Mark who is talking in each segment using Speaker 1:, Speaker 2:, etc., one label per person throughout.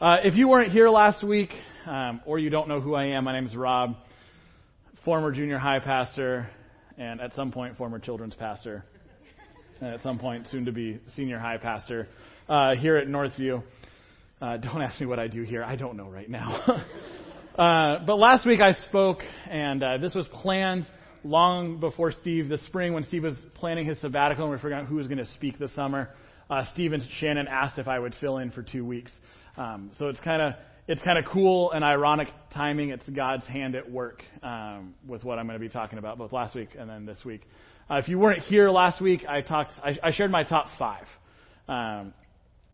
Speaker 1: Uh, if you weren't here last week, um, or you don't know who I am, my name is Rob, former junior high pastor, and at some point former children's pastor, and at some point soon to be senior high pastor uh, here at Northview. Uh, don't ask me what I do here. I don't know right now. uh, but last week I spoke, and uh, this was planned long before Steve, this spring when Steve was planning his sabbatical and we figuring out who was going to speak this summer. Uh, Steve and Shannon asked if I would fill in for two weeks. Um, so it's kind of it's kind of cool and ironic timing. It's God's hand at work um, with what I'm going to be talking about both last week and then this week. Uh, if you weren't here last week, I talked. I, I shared my top five. Um,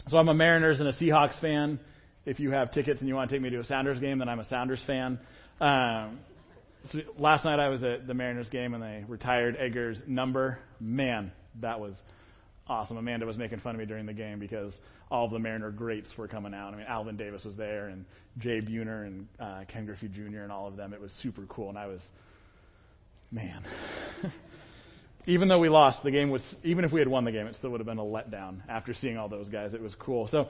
Speaker 1: so I'm a Mariners and a Seahawks fan. If you have tickets and you want to take me to a Sounders game, then I'm a Sounders fan. Um, so last night I was at the Mariners game and they retired Edgar's number. Man, that was awesome. Amanda was making fun of me during the game because all of the Mariner greats were coming out. I mean, Alvin Davis was there, and Jay Buhner, and uh, Ken Griffey Jr., and all of them. It was super cool, and I was, man. even though we lost, the game was, even if we had won the game, it still would have been a letdown after seeing all those guys. It was cool. So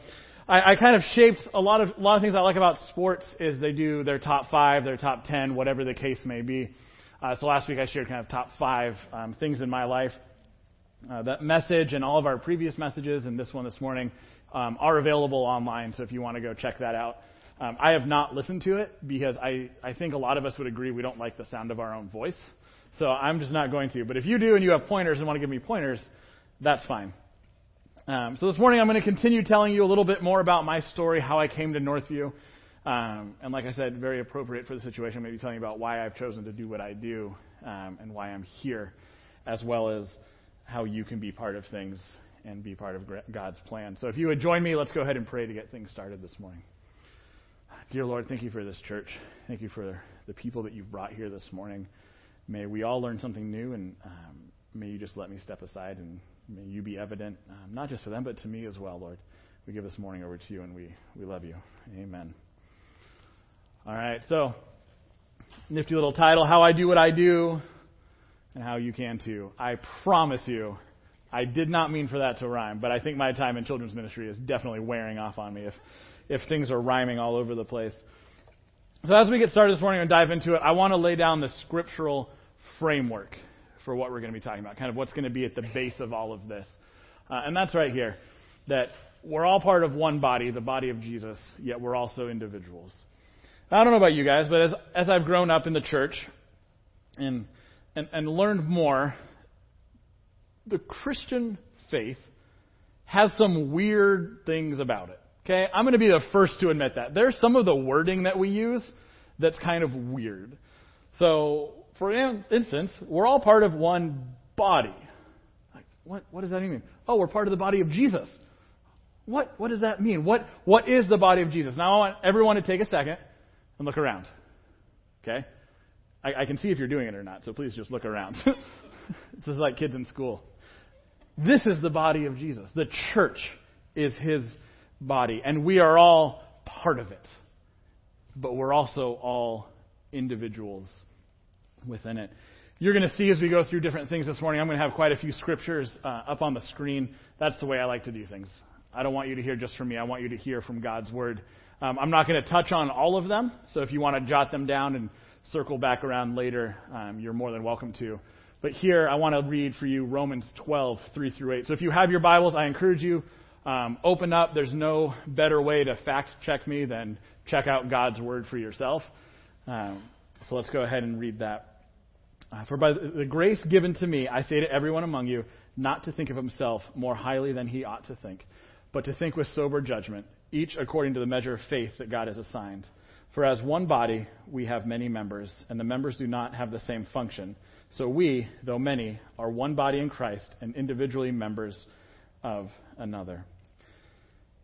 Speaker 1: I, I kind of shaped a lot of, a lot of things I like about sports is they do their top five, their top ten, whatever the case may be. Uh, so last week I shared kind of top five um, things in my life uh, that message and all of our previous messages and this one this morning um, are available online, so if you want to go check that out. Um, I have not listened to it because I, I think a lot of us would agree we don't like the sound of our own voice. So I'm just not going to. But if you do and you have pointers and want to give me pointers, that's fine. Um, so this morning I'm going to continue telling you a little bit more about my story, how I came to Northview. Um, and like I said, very appropriate for the situation, maybe telling you about why I've chosen to do what I do um, and why I'm here, as well as how you can be part of things and be part of God's plan. So if you would join me, let's go ahead and pray to get things started this morning. Dear Lord, thank you for this church. Thank you for the people that you've brought here this morning. May we all learn something new, and um, may you just let me step aside and may you be evident, um, not just to them, but to me as well, Lord. We give this morning over to you, and we, we love you. Amen. All right, so nifty little title How I Do What I Do and how you can too. I promise you, I did not mean for that to rhyme, but I think my time in children's ministry is definitely wearing off on me if, if things are rhyming all over the place. So as we get started this morning and dive into it, I want to lay down the scriptural framework for what we're going to be talking about, kind of what's going to be at the base of all of this. Uh, and that's right here, that we're all part of one body, the body of Jesus, yet we're also individuals. I don't know about you guys, but as, as I've grown up in the church and and, and learned more, the Christian faith has some weird things about it. Okay? I'm going to be the first to admit that. There's some of the wording that we use that's kind of weird. So, for instance, we're all part of one body. Like, what, what does that mean? Oh, we're part of the body of Jesus. What, what does that mean? What, what is the body of Jesus? Now, I want everyone to take a second and look around. Okay? I, I can see if you're doing it or not, so please just look around. this is like kids in school. This is the body of Jesus. The church is his body, and we are all part of it. But we're also all individuals within it. You're going to see as we go through different things this morning, I'm going to have quite a few scriptures uh, up on the screen. That's the way I like to do things. I don't want you to hear just from me, I want you to hear from God's Word. Um, I'm not going to touch on all of them, so if you want to jot them down and circle back around later, um, you're more than welcome to. But here, I want to read for you Romans 12, 3 through 8. So if you have your Bibles, I encourage you, um, open up. There's no better way to fact check me than check out God's Word for yourself. Um, so let's go ahead and read that. Uh, for by the grace given to me, I say to everyone among you, not to think of himself more highly than he ought to think, but to think with sober judgment, each according to the measure of faith that God has assigned. For as one body, we have many members, and the members do not have the same function. So we, though many, are one body in Christ and individually members of another.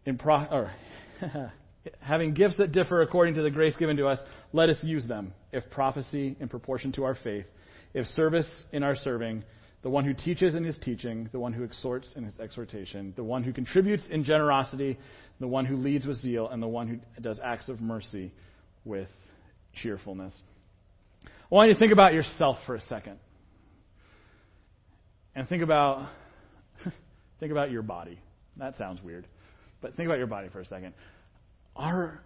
Speaker 1: In pro- or, having gifts that differ according to the grace given to us, let us use them. If prophecy, in proportion to our faith. If service, in our serving. The one who teaches in his teaching. The one who exhorts in his exhortation. The one who contributes in generosity. The one who leads with zeal. And the one who does acts of mercy with cheerfulness. I want you to think about yourself for a second. And think about think about your body. That sounds weird. But think about your body for a second. our,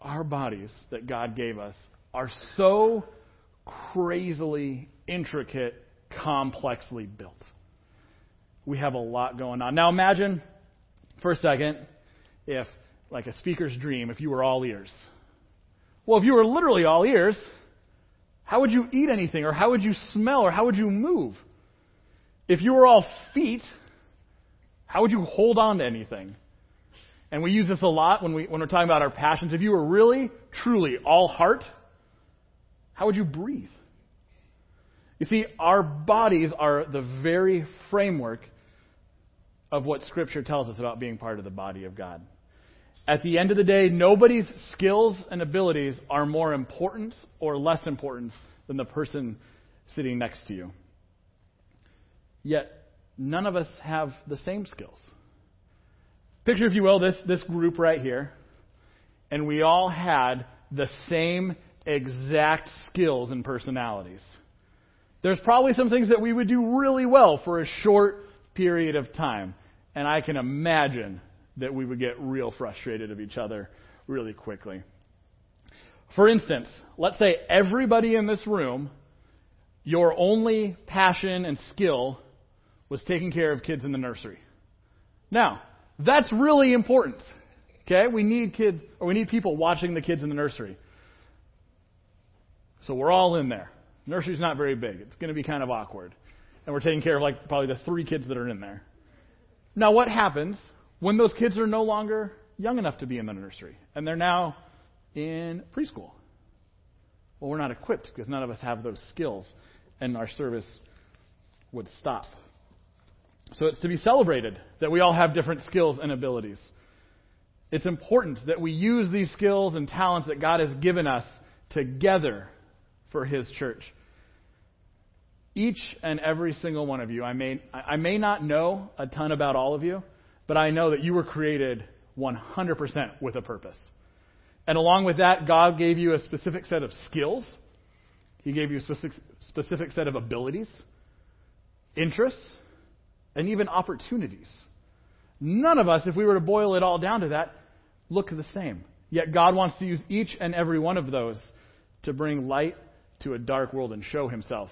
Speaker 1: our bodies that God gave us are so crazily intricate, complexly built. We have a lot going on. Now imagine for a second if, like a speaker's dream, if you were all ears. Well, if you were literally all ears, how would you eat anything, or how would you smell, or how would you move? If you were all feet, how would you hold on to anything? And we use this a lot when, we, when we're talking about our passions. If you were really, truly all heart, how would you breathe? You see, our bodies are the very framework of what Scripture tells us about being part of the body of God. At the end of the day, nobody's skills and abilities are more important or less important than the person sitting next to you. Yet, none of us have the same skills. Picture, if you will, this, this group right here, and we all had the same exact skills and personalities. There's probably some things that we would do really well for a short period of time, and I can imagine that we would get real frustrated of each other really quickly. For instance, let's say everybody in this room, your only passion and skill was taking care of kids in the nursery. Now, that's really important. Okay? We need kids, or we need people watching the kids in the nursery. So we're all in there. Nursery's not very big. It's going to be kind of awkward. And we're taking care of like probably the three kids that are in there. Now, what happens when those kids are no longer young enough to be in the nursery and they're now in preschool? Well, we're not equipped because none of us have those skills, and our service would stop. So it's to be celebrated that we all have different skills and abilities. It's important that we use these skills and talents that God has given us together for His church. Each and every single one of you, I may, I may not know a ton about all of you, but I know that you were created 100% with a purpose. And along with that, God gave you a specific set of skills. He gave you a specific, specific set of abilities, interests, and even opportunities. None of us, if we were to boil it all down to that, look the same. Yet God wants to use each and every one of those to bring light to a dark world and show himself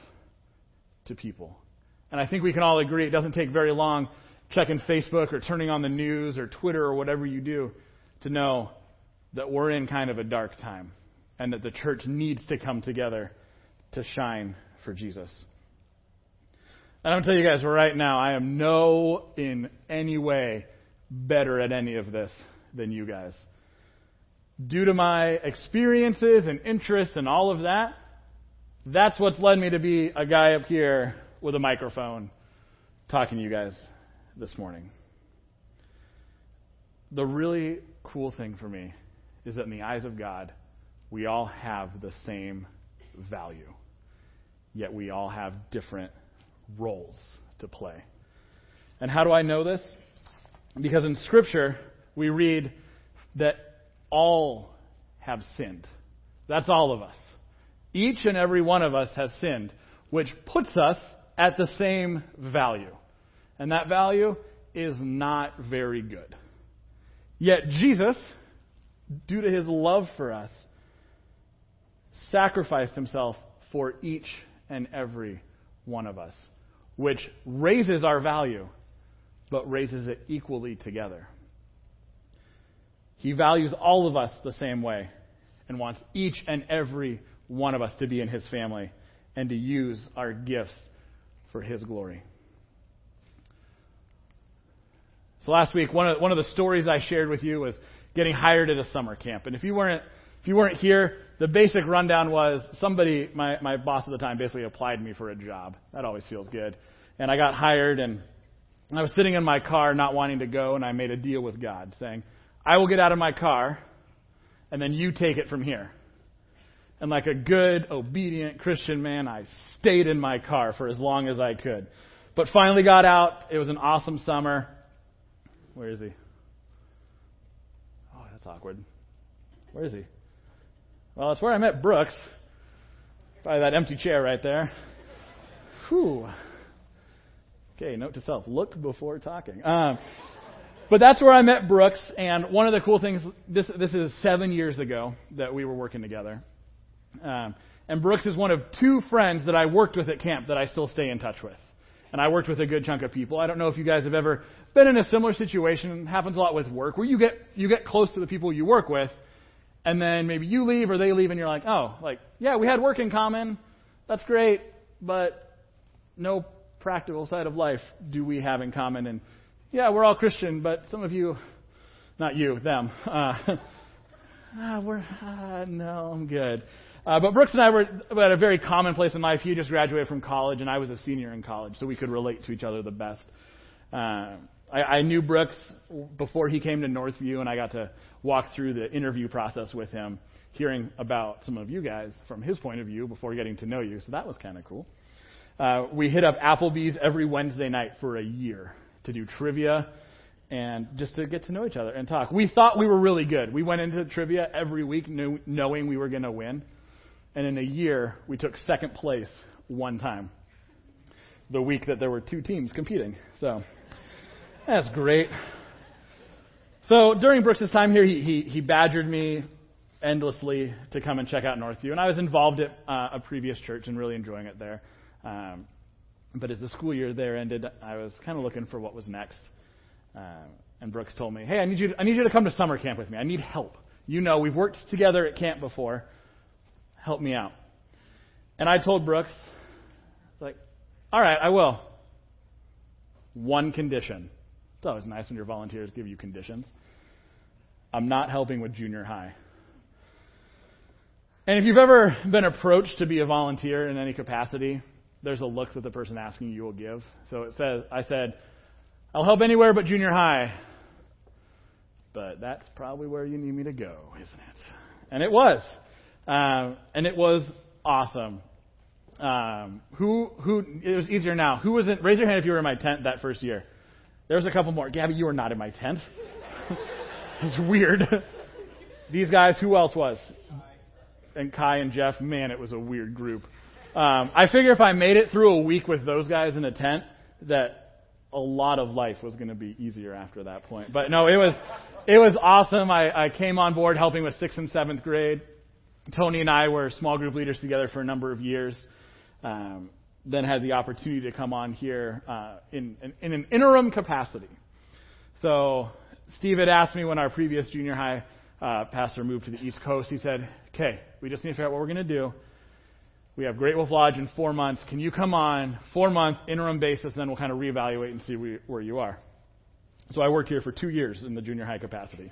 Speaker 1: to people. And I think we can all agree it doesn't take very long checking Facebook or turning on the news or Twitter or whatever you do to know that we're in kind of a dark time and that the church needs to come together to shine for Jesus. And I'm going to tell you guys right now, I am no in any way better at any of this than you guys. Due to my experiences and interests and all of that, that's what's led me to be a guy up here with a microphone talking to you guys this morning. The really cool thing for me is that in the eyes of God, we all have the same value, yet we all have different roles to play. And how do I know this? Because in Scripture, we read that all have sinned. That's all of us. Each and every one of us has sinned, which puts us at the same value. And that value is not very good. Yet Jesus, due to his love for us, sacrificed himself for each and every one of us which raises our value, but raises it equally together. He values all of us the same way and wants each and every one of us to be in His family and to use our gifts for His glory. So last week, one of, one of the stories I shared with you was getting hired at a summer camp. And if you weren't, if you weren't here, the basic rundown was somebody, my, my boss at the time, basically applied me for a job. That always feels good. And I got hired, and I was sitting in my car not wanting to go, and I made a deal with God, saying, I will get out of my car, and then you take it from here. And like a good, obedient Christian man, I stayed in my car for as long as I could. But finally got out. It was an awesome summer. Where is he? Oh, that's awkward. Where is he? Well, it's where I met Brooks. Probably that empty chair right there. Whew. Okay, note to self look before talking. Um, but that's where I met Brooks, and one of the cool things, this, this is seven years ago that we were working together. Um, and Brooks is one of two friends that I worked with at camp that I still stay in touch with. And I worked with a good chunk of people. I don't know if you guys have ever been in a similar situation. It happens a lot with work where you get you get close to the people you work with, and then maybe you leave or they leave, and you're like, oh, like yeah, we had work in common. That's great, but no practical side of life do we have in common? And yeah, we're all Christian, but some of you, not you, them, uh, ah, we're uh, no, I'm good. Uh, but Brooks and I were at a very common place in life. He just graduated from college, and I was a senior in college, so we could relate to each other the best. Uh, I, I knew Brooks before he came to Northview, and I got to walk through the interview process with him, hearing about some of you guys from his point of view before getting to know you. So that was kind of cool. Uh, we hit up Applebee's every Wednesday night for a year to do trivia and just to get to know each other and talk. We thought we were really good. We went into trivia every week knowing we were going to win. And in a year, we took second place one time. The week that there were two teams competing. So that's great. So during Brooks' time here, he, he, he badgered me endlessly to come and check out Northview. And I was involved at uh, a previous church and really enjoying it there. Um, but as the school year there ended, I was kind of looking for what was next. Uh, and Brooks told me, "Hey, I need you. To, I need you to come to summer camp with me. I need help. You know, we've worked together at camp before. Help me out." And I told Brooks, like, "All right, I will. One condition. It's always nice when your volunteers give you conditions. I'm not helping with junior high." And if you've ever been approached to be a volunteer in any capacity, there's a look that the person asking you will give. So it says, I said, I'll help anywhere but junior high. But that's probably where you need me to go, isn't it? And it was. Um, and it was awesome. Um, who, who, it was easier now. Who was in, raise your hand if you were in my tent that first year. There was a couple more. Gabby, you were not in my tent. it's weird. These guys, who else was? And Kai and Jeff, man, it was a weird group. Um, I figure if I made it through a week with those guys in a tent, that a lot of life was going to be easier after that point. But no, it was it was awesome. I, I came on board helping with sixth and seventh grade. Tony and I were small group leaders together for a number of years. Um, then had the opportunity to come on here uh, in, in, in an interim capacity. So Steve had asked me when our previous junior high uh, pastor moved to the East Coast. He said, "Okay, we just need to figure out what we're going to do." We have Great Wolf Lodge in four months. Can you come on four month interim basis, and then we'll kind of reevaluate and see where you are. So I worked here for two years in the junior high capacity.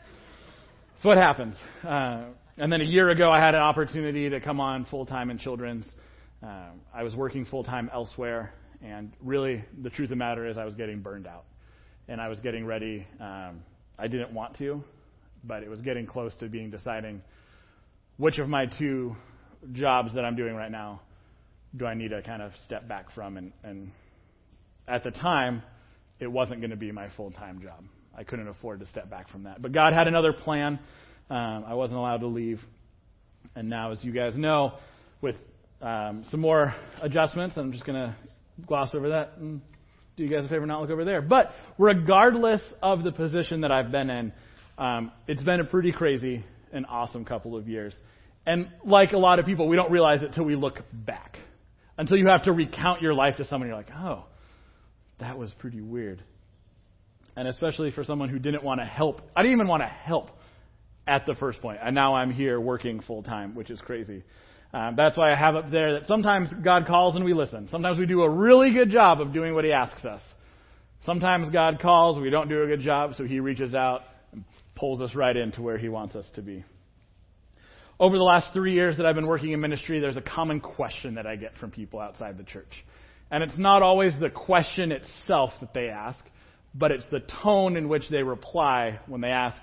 Speaker 1: So what happens? Uh, and then a year ago, I had an opportunity to come on full time in children's. Uh, I was working full time elsewhere, and really, the truth of the matter is, I was getting burned out, and I was getting ready. Um, I didn't want to, but it was getting close to being deciding which of my two jobs that I'm doing right now do I need to kind of step back from? And, and at the time, it wasn't going to be my full time job. I couldn't afford to step back from that. But God had another plan. Um, I wasn't allowed to leave. And now, as you guys know, with um, some more adjustments, I'm just going to gloss over that and do you guys a favor not look over there. But regardless of the position that I've been in, um, it's been a pretty crazy and awesome couple of years. And like a lot of people, we don't realize it until we look back. Until you have to recount your life to someone, you're like, oh, that was pretty weird. And especially for someone who didn't want to help. I didn't even want to help at the first point. And now I'm here working full time, which is crazy. Um, that's why I have up there that sometimes God calls and we listen. Sometimes we do a really good job of doing what He asks us. Sometimes God calls, we don't do a good job, so He reaches out and pulls us right into where He wants us to be. Over the last three years that I've been working in ministry, there's a common question that I get from people outside the church. And it's not always the question itself that they ask, but it's the tone in which they reply when they ask,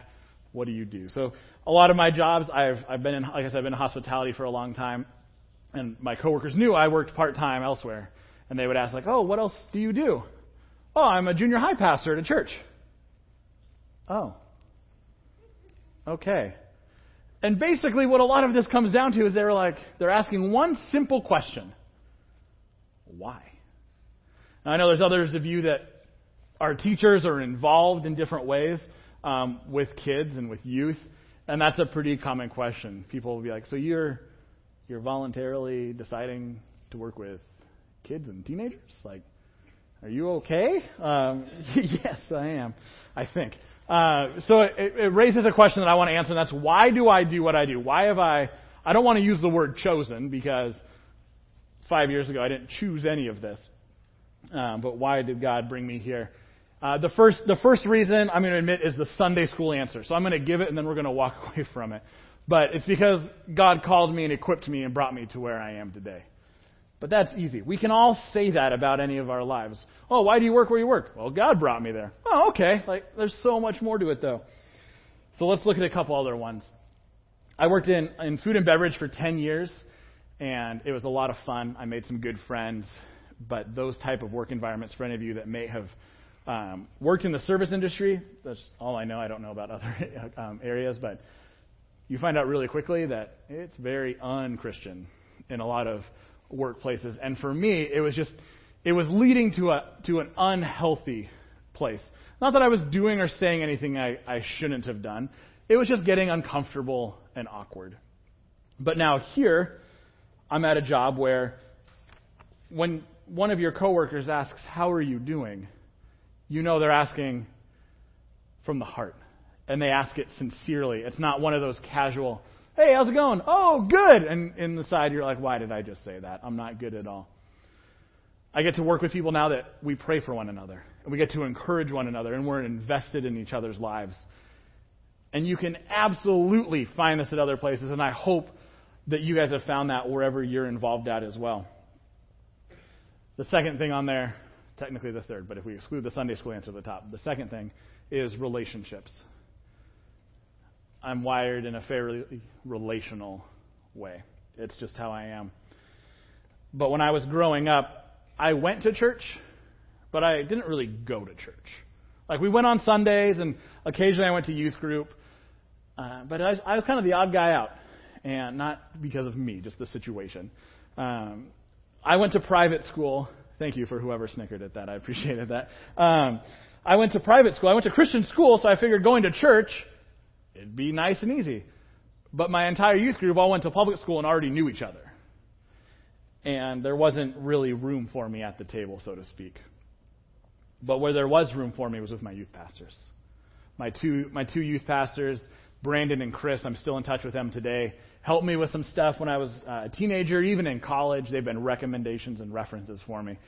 Speaker 1: What do you do? So, a lot of my jobs, I've, I've been in, like I said, I've been in hospitality for a long time. And my coworkers knew I worked part time elsewhere. And they would ask, like, Oh, what else do you do? Oh, I'm a junior high pastor at a church. Oh. Okay. And basically, what a lot of this comes down to is they're like, they're asking one simple question Why? Now, I know there's others of you that our teachers are involved in different ways um, with kids and with youth, and that's a pretty common question. People will be like, "So you're you're voluntarily deciding to work with kids and teenagers? Like, are you okay?" Um, yes, I am. I think. Uh, so it, it raises a question that I want to answer, and that's why do I do what I do? Why have I? I don't want to use the word chosen because five years ago I didn't choose any of this. Um, but why did God bring me here? Uh, the first, the first reason I'm going to admit is the Sunday school answer. So I'm going to give it and then we're going to walk away from it. But it's because God called me and equipped me and brought me to where I am today. But that's easy. We can all say that about any of our lives. Oh, why do you work where you work? Well, God brought me there. Oh, okay. Like, there's so much more to it though. So let's look at a couple other ones. I worked in, in food and beverage for 10 years, and it was a lot of fun. I made some good friends. But those type of work environments, for any of you that may have um, worked in the service industry, that's all I know. I don't know about other um, areas, but you find out really quickly that it's very unchristian in a lot of workplaces. And for me, it was just it was leading to a to an unhealthy place. Not that I was doing or saying anything I, I shouldn't have done. It was just getting uncomfortable and awkward. But now here, I'm at a job where when one of your coworkers asks, How are you doing? You know they're asking from the heart. And they ask it sincerely. It's not one of those casual, Hey, how's it going? Oh, good. And in the side, you're like, Why did I just say that? I'm not good at all. I get to work with people now that we pray for one another. And we get to encourage one another. And we're invested in each other's lives. And you can absolutely find this at other places. And I hope that you guys have found that wherever you're involved at as well. The second thing on there, technically the third, but if we exclude the Sunday school answer at the top, the second thing is relationships. I'm wired in a fairly relational way. It's just how I am. But when I was growing up, I went to church, but I didn't really go to church. Like we went on Sundays, and occasionally I went to youth group, uh, but I was, I was kind of the odd guy out, and not because of me, just the situation. Um, I went to private school. Thank you for whoever snickered at that. I appreciated that. Um, I went to private school. I went to Christian school, so I figured going to church, it'd be nice and easy. But my entire youth group all went to public school and already knew each other. And there wasn't really room for me at the table, so to speak. But where there was room for me was with my youth pastors. My two, my two youth pastors, Brandon and Chris, I'm still in touch with them today helped me with some stuff when I was uh, a teenager, even in college. They've been recommendations and references for me.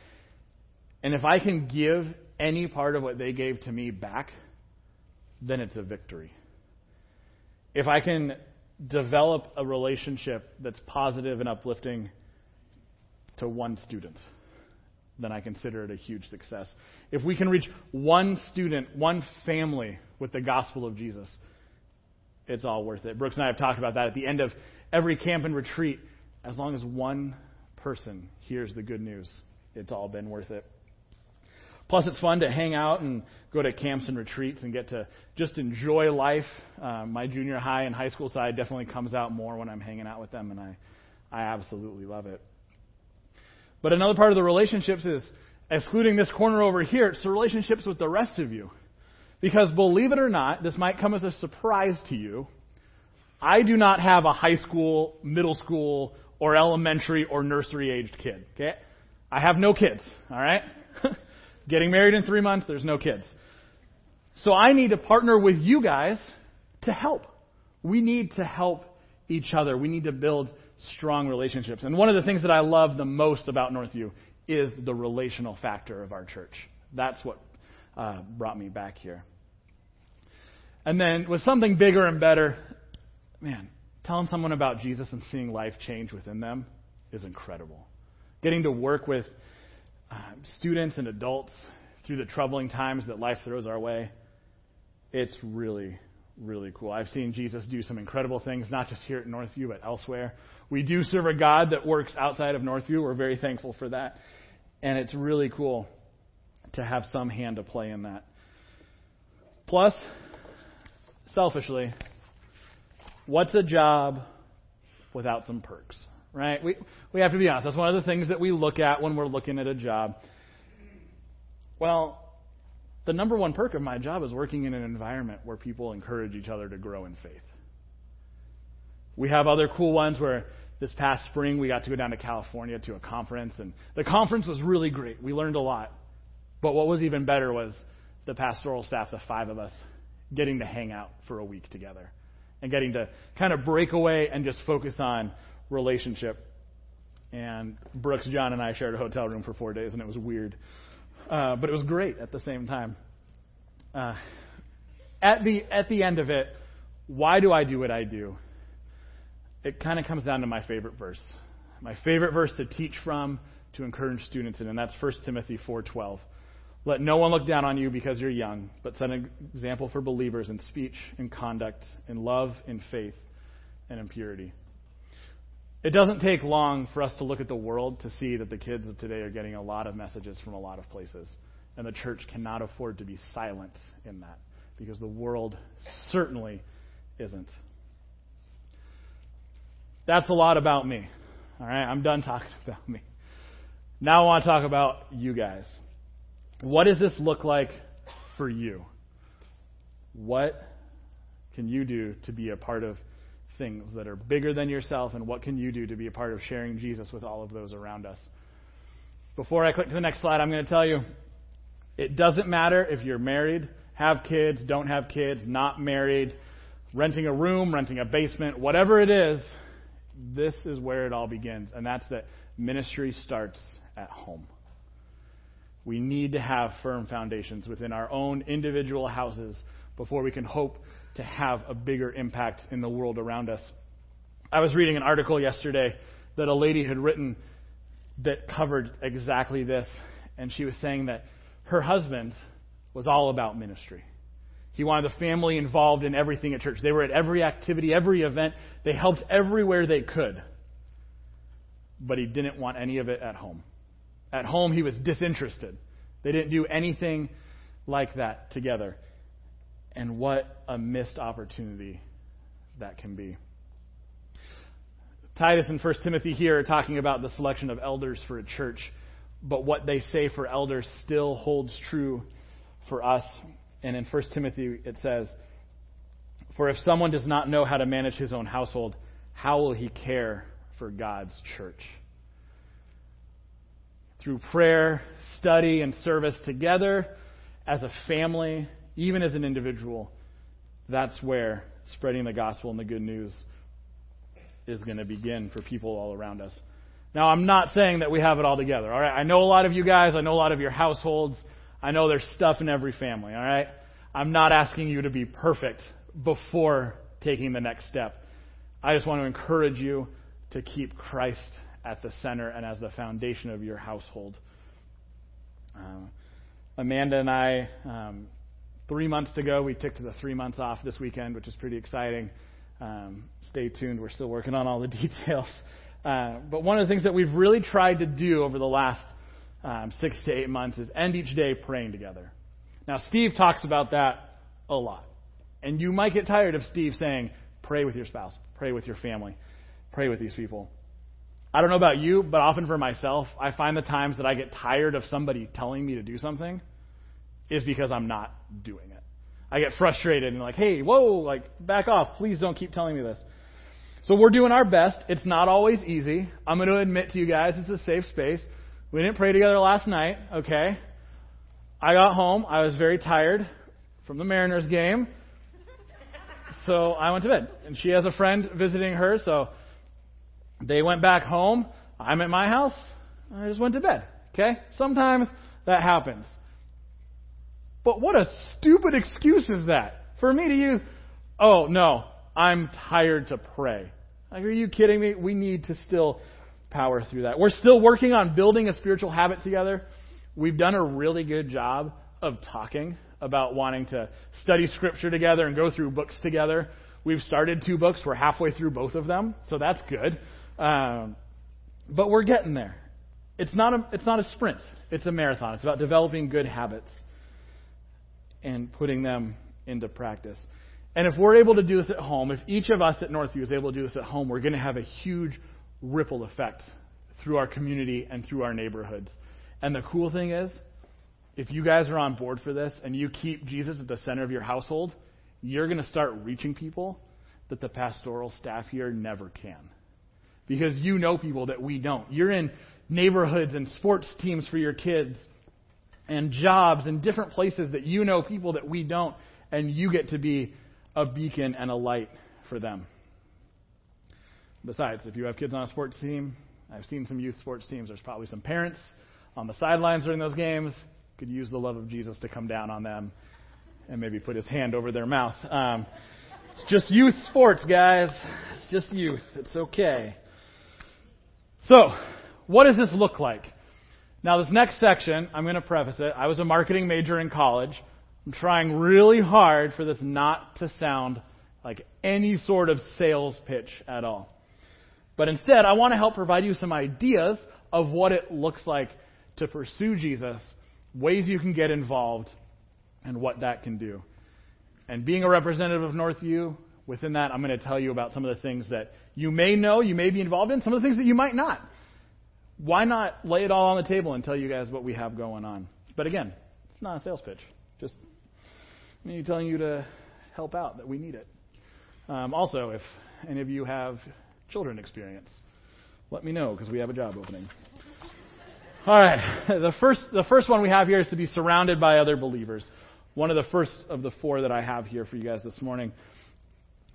Speaker 1: And if I can give any part of what they gave to me back, then it's a victory. If I can develop a relationship that's positive and uplifting to one student, then I consider it a huge success. If we can reach one student, one family with the gospel of Jesus, it's all worth it. Brooks and I have talked about that at the end of every camp and retreat. As long as one person hears the good news, it's all been worth it. Plus, it's fun to hang out and go to camps and retreats and get to just enjoy life. Uh, my junior high and high school side definitely comes out more when I'm hanging out with them, and I, I absolutely love it. But another part of the relationships is, excluding this corner over here, it's the relationships with the rest of you. Because believe it or not, this might come as a surprise to you. I do not have a high school, middle school, or elementary or nursery aged kid. Okay? I have no kids. All right? Getting married in three months, there's no kids. So I need to partner with you guys to help. We need to help each other. We need to build strong relationships. And one of the things that I love the most about Northview is the relational factor of our church. That's what uh, brought me back here. And then with something bigger and better, man, telling someone about Jesus and seeing life change within them is incredible. Getting to work with um, students and adults through the troubling times that life throws our way, it's really, really cool. I've seen Jesus do some incredible things, not just here at Northview, but elsewhere. We do serve a God that works outside of Northview. We're very thankful for that. And it's really cool to have some hand to play in that. Plus, selfishly, what's a job without some perks? Right? We, we have to be honest. That's one of the things that we look at when we're looking at a job. Well, the number one perk of my job is working in an environment where people encourage each other to grow in faith. We have other cool ones where this past spring we got to go down to California to a conference, and the conference was really great. We learned a lot. But what was even better was the pastoral staff, the five of us, getting to hang out for a week together and getting to kind of break away and just focus on relationship. And Brooks, John, and I shared a hotel room for four days, and it was weird. Uh, but it was great at the same time. Uh, at the at the end of it, why do I do what I do? It kind of comes down to my favorite verse. My favorite verse to teach from, to encourage students in, and that's 1 Timothy 4:12. Let no one look down on you because you're young, but set an example for believers in speech, in conduct, in love, in faith, and in purity. It doesn't take long for us to look at the world to see that the kids of today are getting a lot of messages from a lot of places. And the church cannot afford to be silent in that because the world certainly isn't. That's a lot about me. All right, I'm done talking about me. Now I want to talk about you guys. What does this look like for you? What can you do to be a part of things that are bigger than yourself, and what can you do to be a part of sharing Jesus with all of those around us? Before I click to the next slide, I'm going to tell you it doesn't matter if you're married, have kids, don't have kids, not married, renting a room, renting a basement, whatever it is, this is where it all begins, and that's that ministry starts at home. We need to have firm foundations within our own individual houses before we can hope to have a bigger impact in the world around us. I was reading an article yesterday that a lady had written that covered exactly this, and she was saying that her husband was all about ministry. He wanted the family involved in everything at church. They were at every activity, every event. They helped everywhere they could. But he didn't want any of it at home. At home, he was disinterested. They didn't do anything like that together. And what a missed opportunity that can be. Titus and 1 Timothy here are talking about the selection of elders for a church, but what they say for elders still holds true for us. And in 1 Timothy it says, For if someone does not know how to manage his own household, how will he care for God's church? Through prayer, study, and service together as a family, even as an individual, that's where spreading the gospel and the good news is going to begin for people all around us. Now, I'm not saying that we have it all together, all right? I know a lot of you guys, I know a lot of your households, I know there's stuff in every family, all right? I'm not asking you to be perfect before taking the next step. I just want to encourage you to keep Christ at the center and as the foundation of your household. Um, Amanda and I, um, three months ago, we took the three months off this weekend, which is pretty exciting. Um, stay tuned. We're still working on all the details. Uh, but one of the things that we've really tried to do over the last um, six to eight months is end each day praying together. Now, Steve talks about that a lot. And you might get tired of Steve saying, pray with your spouse, pray with your family, pray with these people. I don't know about you, but often for myself, I find the times that I get tired of somebody telling me to do something is because I'm not doing it. I get frustrated and like, hey, whoa, like, back off. Please don't keep telling me this. So we're doing our best. It's not always easy. I'm going to admit to you guys, it's a safe space. We didn't pray together last night, okay? I got home. I was very tired from the Mariners game. So I went to bed. And she has a friend visiting her, so they went back home. I'm at my house. I just went to bed. Okay? Sometimes that happens. But what a stupid excuse is that for me to use? Oh, no, I'm tired to pray. Like, are you kidding me? We need to still power through that. We're still working on building a spiritual habit together. We've done a really good job of talking about wanting to study scripture together and go through books together. We've started two books. We're halfway through both of them, so that's good. Um, but we're getting there. It's not a it's not a sprint. It's a marathon. It's about developing good habits and putting them into practice. And if we're able to do this at home, if each of us at Northview is able to do this at home, we're going to have a huge ripple effect through our community and through our neighborhoods. And the cool thing is, if you guys are on board for this and you keep Jesus at the center of your household, you're going to start reaching people that the pastoral staff here never can. Because you know people that we don't. You're in neighborhoods and sports teams for your kids and jobs and different places that you know people that we don't, and you get to be a beacon and a light for them. Besides, if you have kids on a sports team, I've seen some youth sports teams, there's probably some parents on the sidelines during those games could use the love of Jesus to come down on them and maybe put his hand over their mouth. Um, it's just youth sports, guys. It's just youth. It's okay. So, what does this look like? Now, this next section, I'm going to preface it. I was a marketing major in college. I'm trying really hard for this not to sound like any sort of sales pitch at all. But instead, I want to help provide you some ideas of what it looks like to pursue Jesus, ways you can get involved, and what that can do. And being a representative of Northview, within that, I'm going to tell you about some of the things that you may know, you may be involved in, some of the things that you might not. Why not lay it all on the table and tell you guys what we have going on? But again, it's not a sales pitch. Just me telling you to help out that we need it. Um, also, if any of you have children experience, let me know because we have a job opening. All right, the first the first one we have here is to be surrounded by other believers one of the first of the four that I have here for you guys this morning.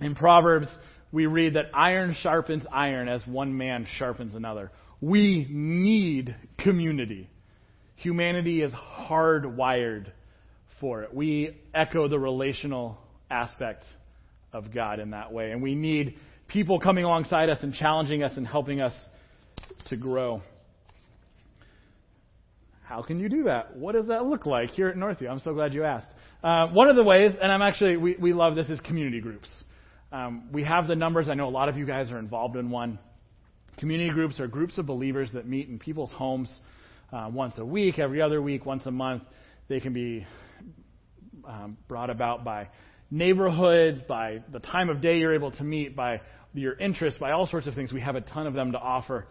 Speaker 1: In Proverbs, we read that iron sharpens iron as one man sharpens another. We need community. Humanity is hardwired for it. We echo the relational aspect of God in that way. And we need people coming alongside us and challenging us and helping us to grow. How can you do that? What does that look like here at Northview? I'm so glad you asked. Uh, one of the ways, and I'm actually, we, we love this, is community groups. Um, we have the numbers. I know a lot of you guys are involved in one. Community groups are groups of believers that meet in people's homes uh, once a week, every other week, once a month. They can be um, brought about by neighborhoods, by the time of day you're able to meet, by your interests, by all sorts of things. We have a ton of them to offer.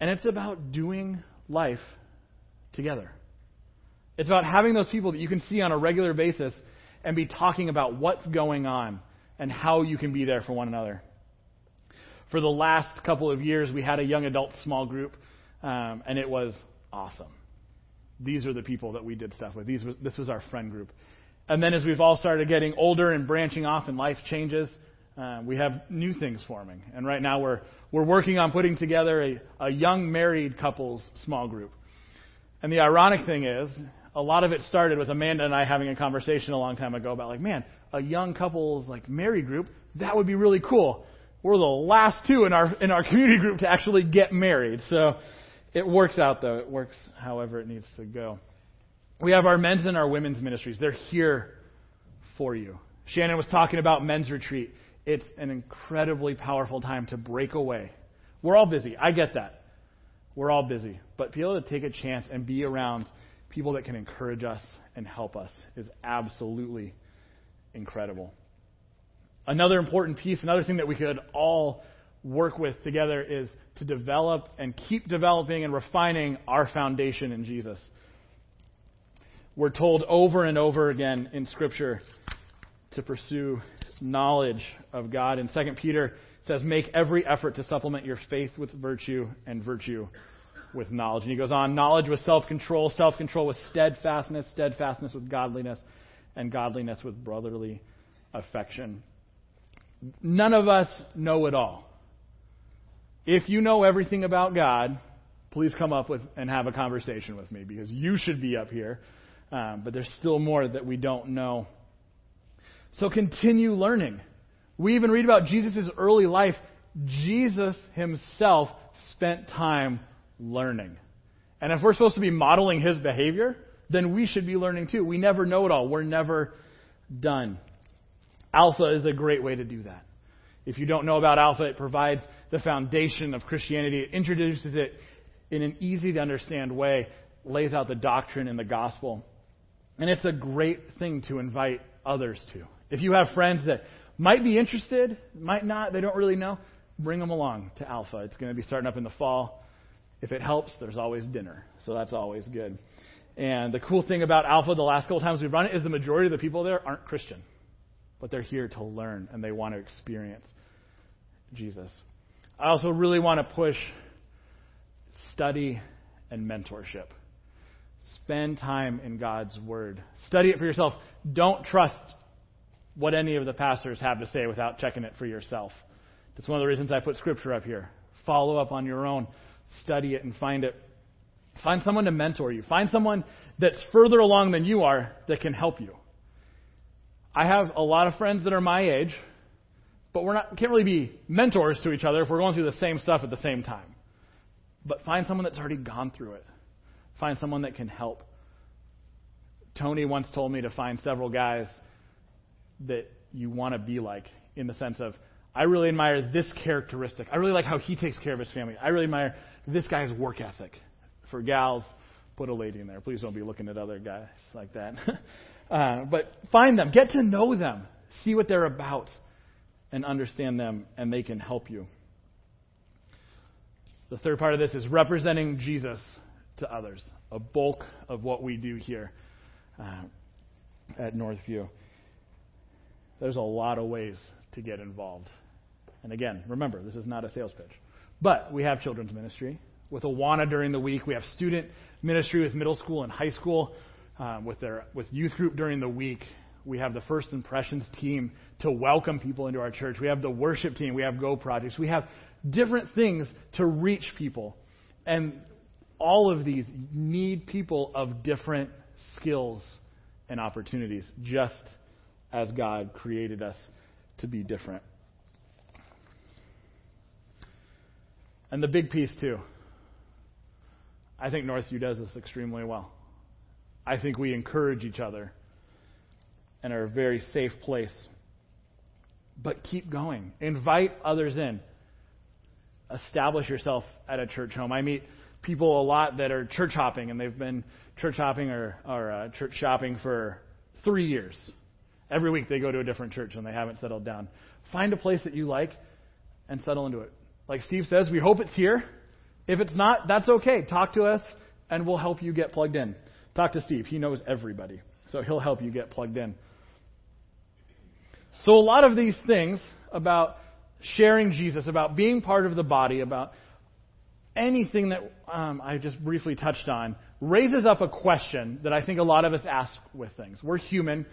Speaker 1: And it's about doing life together. It's about having those people that you can see on a regular basis and be talking about what's going on and how you can be there for one another. For the last couple of years, we had a young adult small group, um, and it was awesome. These are the people that we did stuff with. These was, this was our friend group. And then as we've all started getting older and branching off and life changes, uh, we have new things forming. And right now we're, we're working on putting together a, a young married couples small group. And the ironic thing is, a lot of it started with Amanda and I having a conversation a long time ago about like, man, a young couples like married group, that would be really cool. We're the last two in our in our community group to actually get married. So it works out though. It works however it needs to go. We have our men's and our women's ministries. They're here for you. Shannon was talking about men's retreat. It's an incredibly powerful time to break away. We're all busy. I get that. We're all busy. But be able to take a chance and be around people that can encourage us and help us is absolutely incredible. Another important piece, another thing that we could all work with together is to develop and keep developing and refining our foundation in Jesus. We're told over and over again in Scripture to pursue knowledge of God. In 2 Peter, says, Make every effort to supplement your faith with virtue, and virtue with knowledge. And he goes on knowledge with self control, self control with steadfastness, steadfastness with godliness, and godliness with brotherly affection. None of us know it all. If you know everything about God, please come up with and have a conversation with me because you should be up here. Um, but there's still more that we don't know. So continue learning. We even read about Jesus' early life. Jesus himself spent time learning. And if we're supposed to be modeling his behavior, then we should be learning too. We never know it all. We're never done. Alpha is a great way to do that. If you don't know about Alpha, it provides the foundation of Christianity. It introduces it in an easy to understand way, lays out the doctrine and the gospel. And it's a great thing to invite others to. If you have friends that might be interested, might not, they don't really know, bring them along to Alpha. It's going to be starting up in the fall. If it helps, there's always dinner, so that's always good. And the cool thing about Alpha, the last couple times we've run it, is the majority of the people there aren't Christian, but they're here to learn and they want to experience Jesus. I also really want to push study and mentorship. Spend time in God's Word. Study it for yourself. Don't trust what any of the pastors have to say without checking it for yourself. That's one of the reasons I put Scripture up here. Follow up on your own. Study it and find it. Find someone to mentor you. Find someone that's further along than you are that can help you. I have a lot of friends that are my age, but we're not can't really be mentors to each other if we're going through the same stuff at the same time. But find someone that's already gone through it. Find someone that can help. Tony once told me to find several guys that you want to be like in the sense of I really admire this characteristic. I really like how he takes care of his family. I really admire this guy's work ethic. For gals, put a lady in there. Please don't be looking at other guys like that. uh, but find them, get to know them, see what they're about, and understand them, and they can help you. The third part of this is representing Jesus to others, a bulk of what we do here uh, at Northview. There's a lot of ways to get involved. And again, remember, this is not a sales pitch. But we have children's ministry with Awana during the week. We have student ministry with middle school and high school, um, with their with youth group during the week. We have the first impressions team to welcome people into our church. We have the worship team. We have Go projects. We have different things to reach people, and all of these need people of different skills and opportunities, just as God created us to be different. And the big piece, too. I think Northview does this extremely well. I think we encourage each other and are a very safe place. But keep going. Invite others in. Establish yourself at a church home. I meet people a lot that are church hopping, and they've been church hopping or, or uh, church shopping for three years. Every week they go to a different church and they haven't settled down. Find a place that you like and settle into it. Like Steve says, we hope it's here. If it's not, that's okay. Talk to us and we'll help you get plugged in. Talk to Steve. He knows everybody. So he'll help you get plugged in. So a lot of these things about sharing Jesus, about being part of the body, about anything that um, I just briefly touched on, raises up a question that I think a lot of us ask with things. We're human.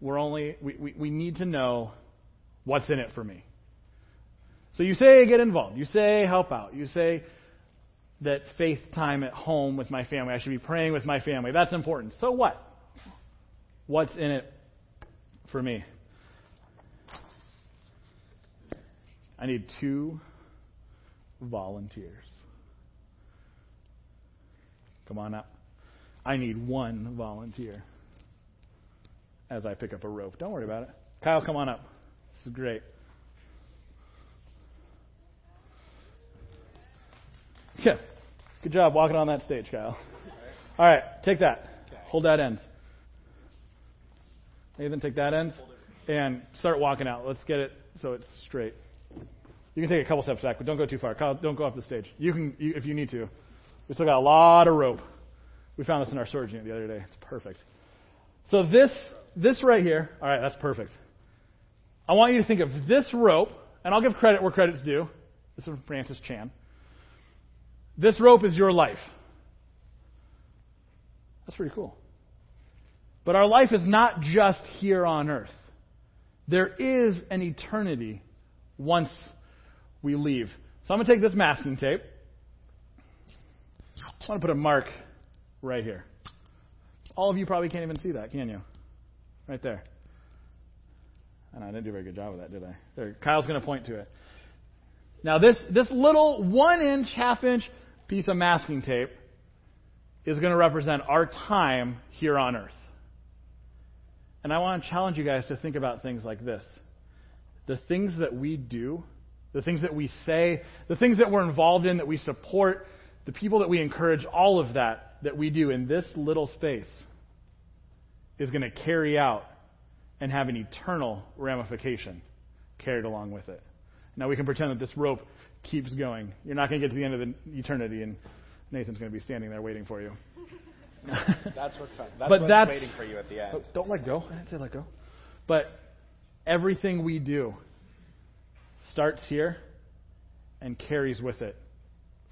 Speaker 1: We're only we, we, we need to know what's in it for me. So you say get involved. You say help out. You say that faith time at home with my family. I should be praying with my family. That's important. So what? What's in it for me? I need two volunteers. Come on up. I need one volunteer as I pick up a rope. Don't worry about it. Kyle, come on up. This is great. Yeah. Good job walking on that stage, Kyle. All right, take that. Hold that end. Nathan, take that end and start walking out. Let's get it so it's straight. You can take a couple steps back, but don't go too far. Kyle, don't go off the stage. You can, you, if you need to. We still got a lot of rope. We found this in our storage unit the other day. It's perfect. So this, this right here, all right, that's perfect. I want you to think of this rope, and I'll give credit where credit's due. This is from Francis Chan. This rope is your life. That's pretty cool. But our life is not just here on earth. There is an eternity once we leave. So I'm going to take this masking tape. I want to put a mark right here. All of you probably can't even see that, can you? Right there. And I didn't do a very good job of that, did I? There, Kyle's going to point to it. Now, this, this little one inch, half inch piece of masking tape is going to represent our time here on earth. And I want to challenge you guys to think about things like this. The things that we do, the things that we say, the things that we're involved in, that we support, the people that we encourage, all of that that we do in this little space is going to carry out and have an eternal ramification carried along with it. Now we can pretend that this rope keeps going. You're not going to get to the end of the eternity, and Nathan's going to be standing there waiting for you.
Speaker 2: that's what. That's
Speaker 1: But
Speaker 2: what's
Speaker 1: that's-
Speaker 2: waiting for you at the end.
Speaker 1: Oh, don't let go. I didn't say let go. But everything we do starts here and carries with it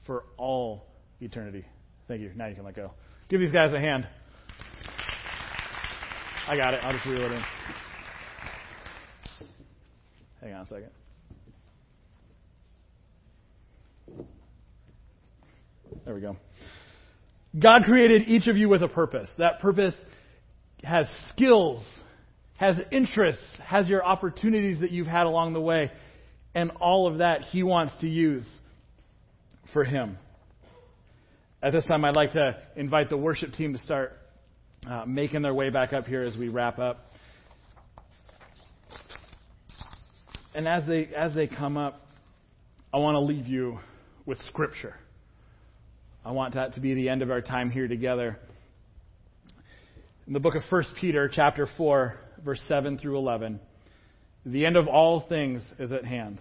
Speaker 1: for all eternity. Thank you. Now you can let go. Give these guys a hand. I got it. I'll just reel it in. Hang on a second. There we go. God created each of you with a purpose. That purpose has skills, has interests, has your opportunities that you've had along the way, and all of that He wants to use for Him. At this time, I'd like to invite the worship team to start uh, making their way back up here as we wrap up. And as they as they come up, I want to leave you with Scripture. I want that to be the end of our time here together. In the book of 1 Peter, chapter 4, verse 7 through 11, the end of all things is at hand.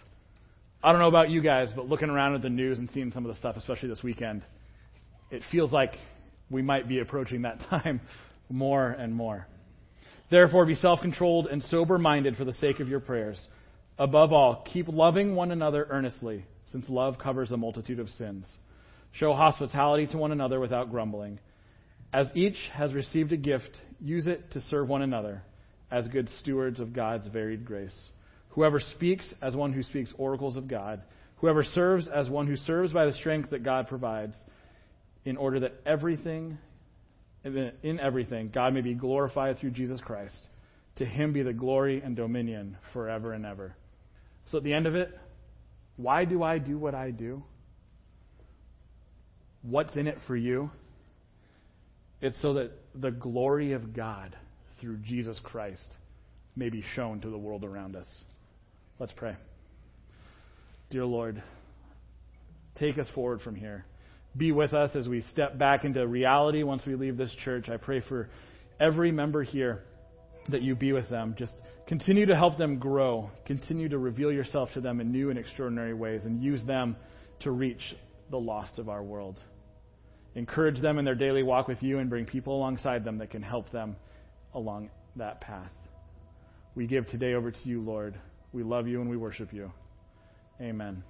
Speaker 1: I don't know about you guys, but looking around at the news and seeing some of the stuff, especially this weekend, it feels like we might be approaching that time more and more. Therefore, be self controlled and sober minded for the sake of your prayers. Above all, keep loving one another earnestly, since love covers a multitude of sins. Show hospitality to one another without grumbling. As each has received a gift, use it to serve one another as good stewards of God's varied grace. Whoever speaks as one who speaks oracles of God, whoever serves as one who serves by the strength that God provides, in order that everything, in everything, God may be glorified through Jesus Christ. To him be the glory and dominion forever and ever. So at the end of it, why do I do what I do? What's in it for you? It's so that the glory of God through Jesus Christ may be shown to the world around us. Let's pray. Dear Lord, take us forward from here. Be with us as we step back into reality once we leave this church. I pray for every member here that you be with them. Just continue to help them grow. Continue to reveal yourself to them in new and extraordinary ways and use them to reach the lost of our world. Encourage them in their daily walk with you and bring people alongside them that can help them along that path. We give today over to you, Lord. We love you and we worship you. Amen.